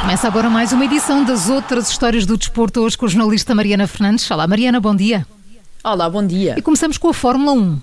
Começa agora mais uma edição das outras histórias do desporto, hoje com a jornalista Mariana Fernandes. Olá, Mariana, bom dia. Olá, bom dia. E começamos com a Fórmula 1.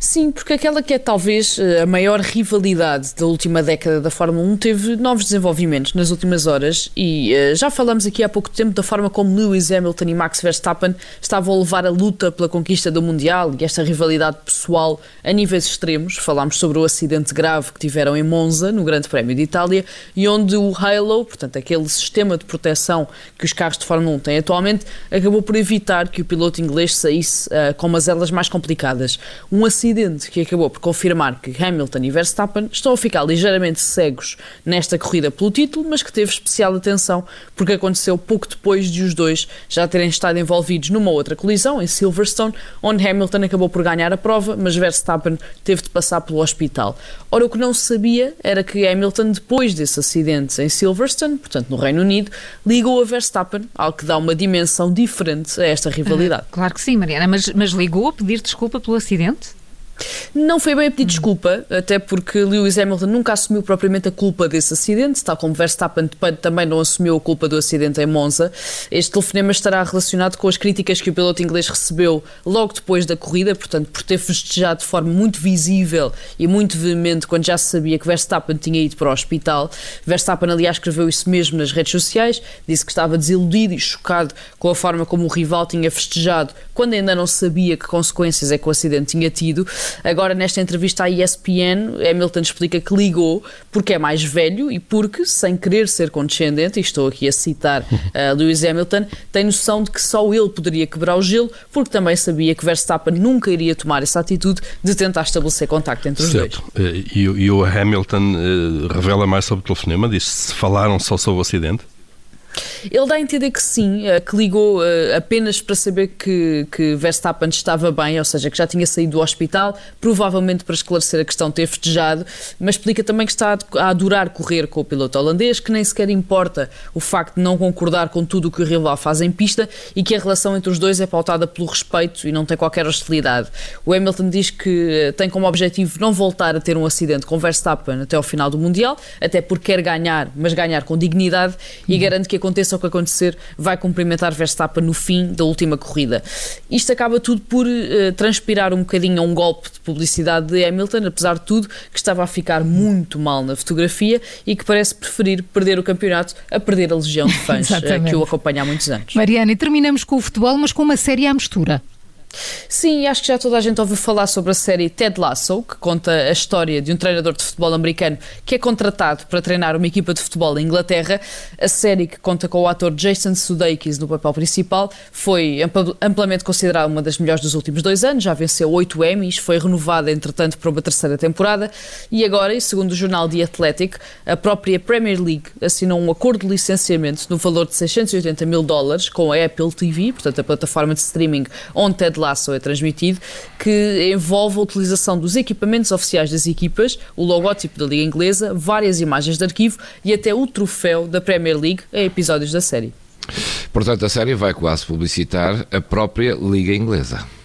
Sim, porque aquela que é talvez eh, a maior rivalidade da última década da Fórmula 1 teve novos desenvolvimentos nas últimas horas e uh, já falamos aqui há pouco tempo da forma como Lewis Hamilton e Max Verstappen estavam a levar a luta pela conquista do Mundial e esta rivalidade pessoal a níveis extremos. Falámos sobre o acidente grave que tiveram em Monza, no Grande Prémio de Itália, e onde o Halo, portanto aquele sistema de proteção que os carros de Fórmula 1 têm atualmente, acabou por evitar que o piloto inglês saísse uh, com umas elas mais complicadas. Um acidente acidente que acabou por confirmar que Hamilton e Verstappen estão a ficar ligeiramente cegos nesta corrida pelo título, mas que teve especial atenção porque aconteceu pouco depois de os dois já terem estado envolvidos numa outra colisão em Silverstone, onde Hamilton acabou por ganhar a prova, mas Verstappen teve de passar pelo hospital. Ora, o que não se sabia era que Hamilton, depois desse acidente em Silverstone, portanto no Reino Unido, ligou a Verstappen, algo que dá uma dimensão diferente a esta rivalidade. Uh, claro que sim, Mariana, mas, mas ligou a pedir desculpa pelo acidente? Não foi bem a pedir desculpa, até porque Lewis Hamilton nunca assumiu propriamente a culpa desse acidente, tal como Verstappen também não assumiu a culpa do acidente em Monza. Este telefonema estará relacionado com as críticas que o piloto inglês recebeu logo depois da corrida, portanto, por ter festejado de forma muito visível e muito veemente quando já se sabia que Verstappen tinha ido para o hospital. Verstappen, aliás, escreveu isso mesmo nas redes sociais, disse que estava desiludido e chocado com a forma como o rival tinha festejado quando ainda não sabia que consequências é que o acidente tinha tido. Agora, nesta entrevista à ESPN, Hamilton explica que ligou porque é mais velho e porque, sem querer ser condescendente, e estou aqui a citar uh, Lewis Hamilton, tem noção de que só ele poderia quebrar o gelo, porque também sabia que Verstappen nunca iria tomar essa atitude de tentar estabelecer contacto entre os certo. dois. Eh, e, e o Hamilton uh, revela mais sobre o telefonema, diz se falaram só sobre o acidente. Ele dá a entender que sim, eh, que ligou eh, apenas para saber que, que Verstappen estava bem, ou seja, que já tinha saído do hospital, provavelmente para esclarecer a questão ter festejado, mas explica também que está a adorar correr com o piloto holandês, que nem sequer importa o facto de não concordar com tudo o que o rival faz em pista e que a relação entre os dois é pautada pelo respeito e não tem qualquer hostilidade. O Hamilton diz que eh, tem como objetivo não voltar a ter um acidente com Verstappen até ao final do Mundial, até porque quer ganhar, mas ganhar com dignidade e uhum. garante que aconteça o que acontecer, vai cumprimentar Verstappen no fim da última corrida. Isto acaba tudo por uh, transpirar um bocadinho a um golpe de publicidade de Hamilton, apesar de tudo, que estava a ficar muito mal na fotografia e que parece preferir perder o campeonato a perder a legião de fãs uh, que o acompanha há muitos anos. Mariana, e terminamos com o futebol, mas com uma série à mistura. Sim, acho que já toda a gente ouviu falar sobre a série Ted Lasso, que conta a história de um treinador de futebol americano que é contratado para treinar uma equipa de futebol em Inglaterra. A série, que conta com o ator Jason Sudeikis no papel principal, foi amplamente considerada uma das melhores dos últimos dois anos, já venceu oito Emmys, foi renovada, entretanto, para uma terceira temporada e agora, segundo o jornal The Athletic, a própria Premier League assinou um acordo de licenciamento no valor de 680 mil dólares com a Apple TV, portanto a plataforma de streaming onde Ted Lasso é transmitido, que envolve a utilização dos equipamentos oficiais das equipas, o logótipo da Liga Inglesa, várias imagens de arquivo e até o troféu da Premier League a episódios da série. Portanto, a série vai quase publicitar a própria Liga Inglesa.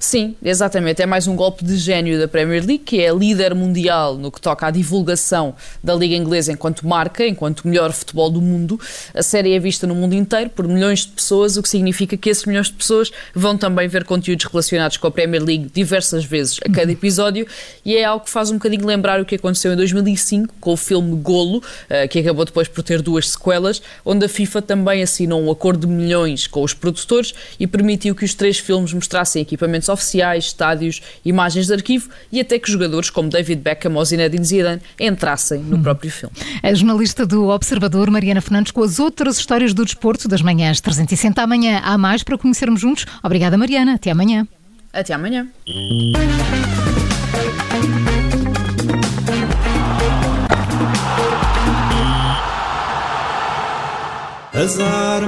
Sim, exatamente. É mais um golpe de gênio da Premier League, que é líder mundial no que toca à divulgação da Liga Inglesa enquanto marca, enquanto melhor futebol do mundo. A série é vista no mundo inteiro por milhões de pessoas, o que significa que esses milhões de pessoas vão também ver conteúdos relacionados com a Premier League diversas vezes a cada episódio e é algo que faz um bocadinho lembrar o que aconteceu em 2005 com o filme Golo, eh, que acabou depois por ter duas sequelas, onde a FIFA também assinou um acordo de milhões com os produtores e permitiu que os três filmes mostrassem equipamentos oficiais, estádios, imagens de arquivo e até que jogadores como David Beckham ou Zinedine Zidane entrassem no hum. próprio filme. A jornalista do Observador, Mariana Fernandes, com as outras histórias do desporto das manhãs 360 amanhã. Há mais para conhecermos juntos. Obrigada, Mariana. Até amanhã. Até amanhã. Azar.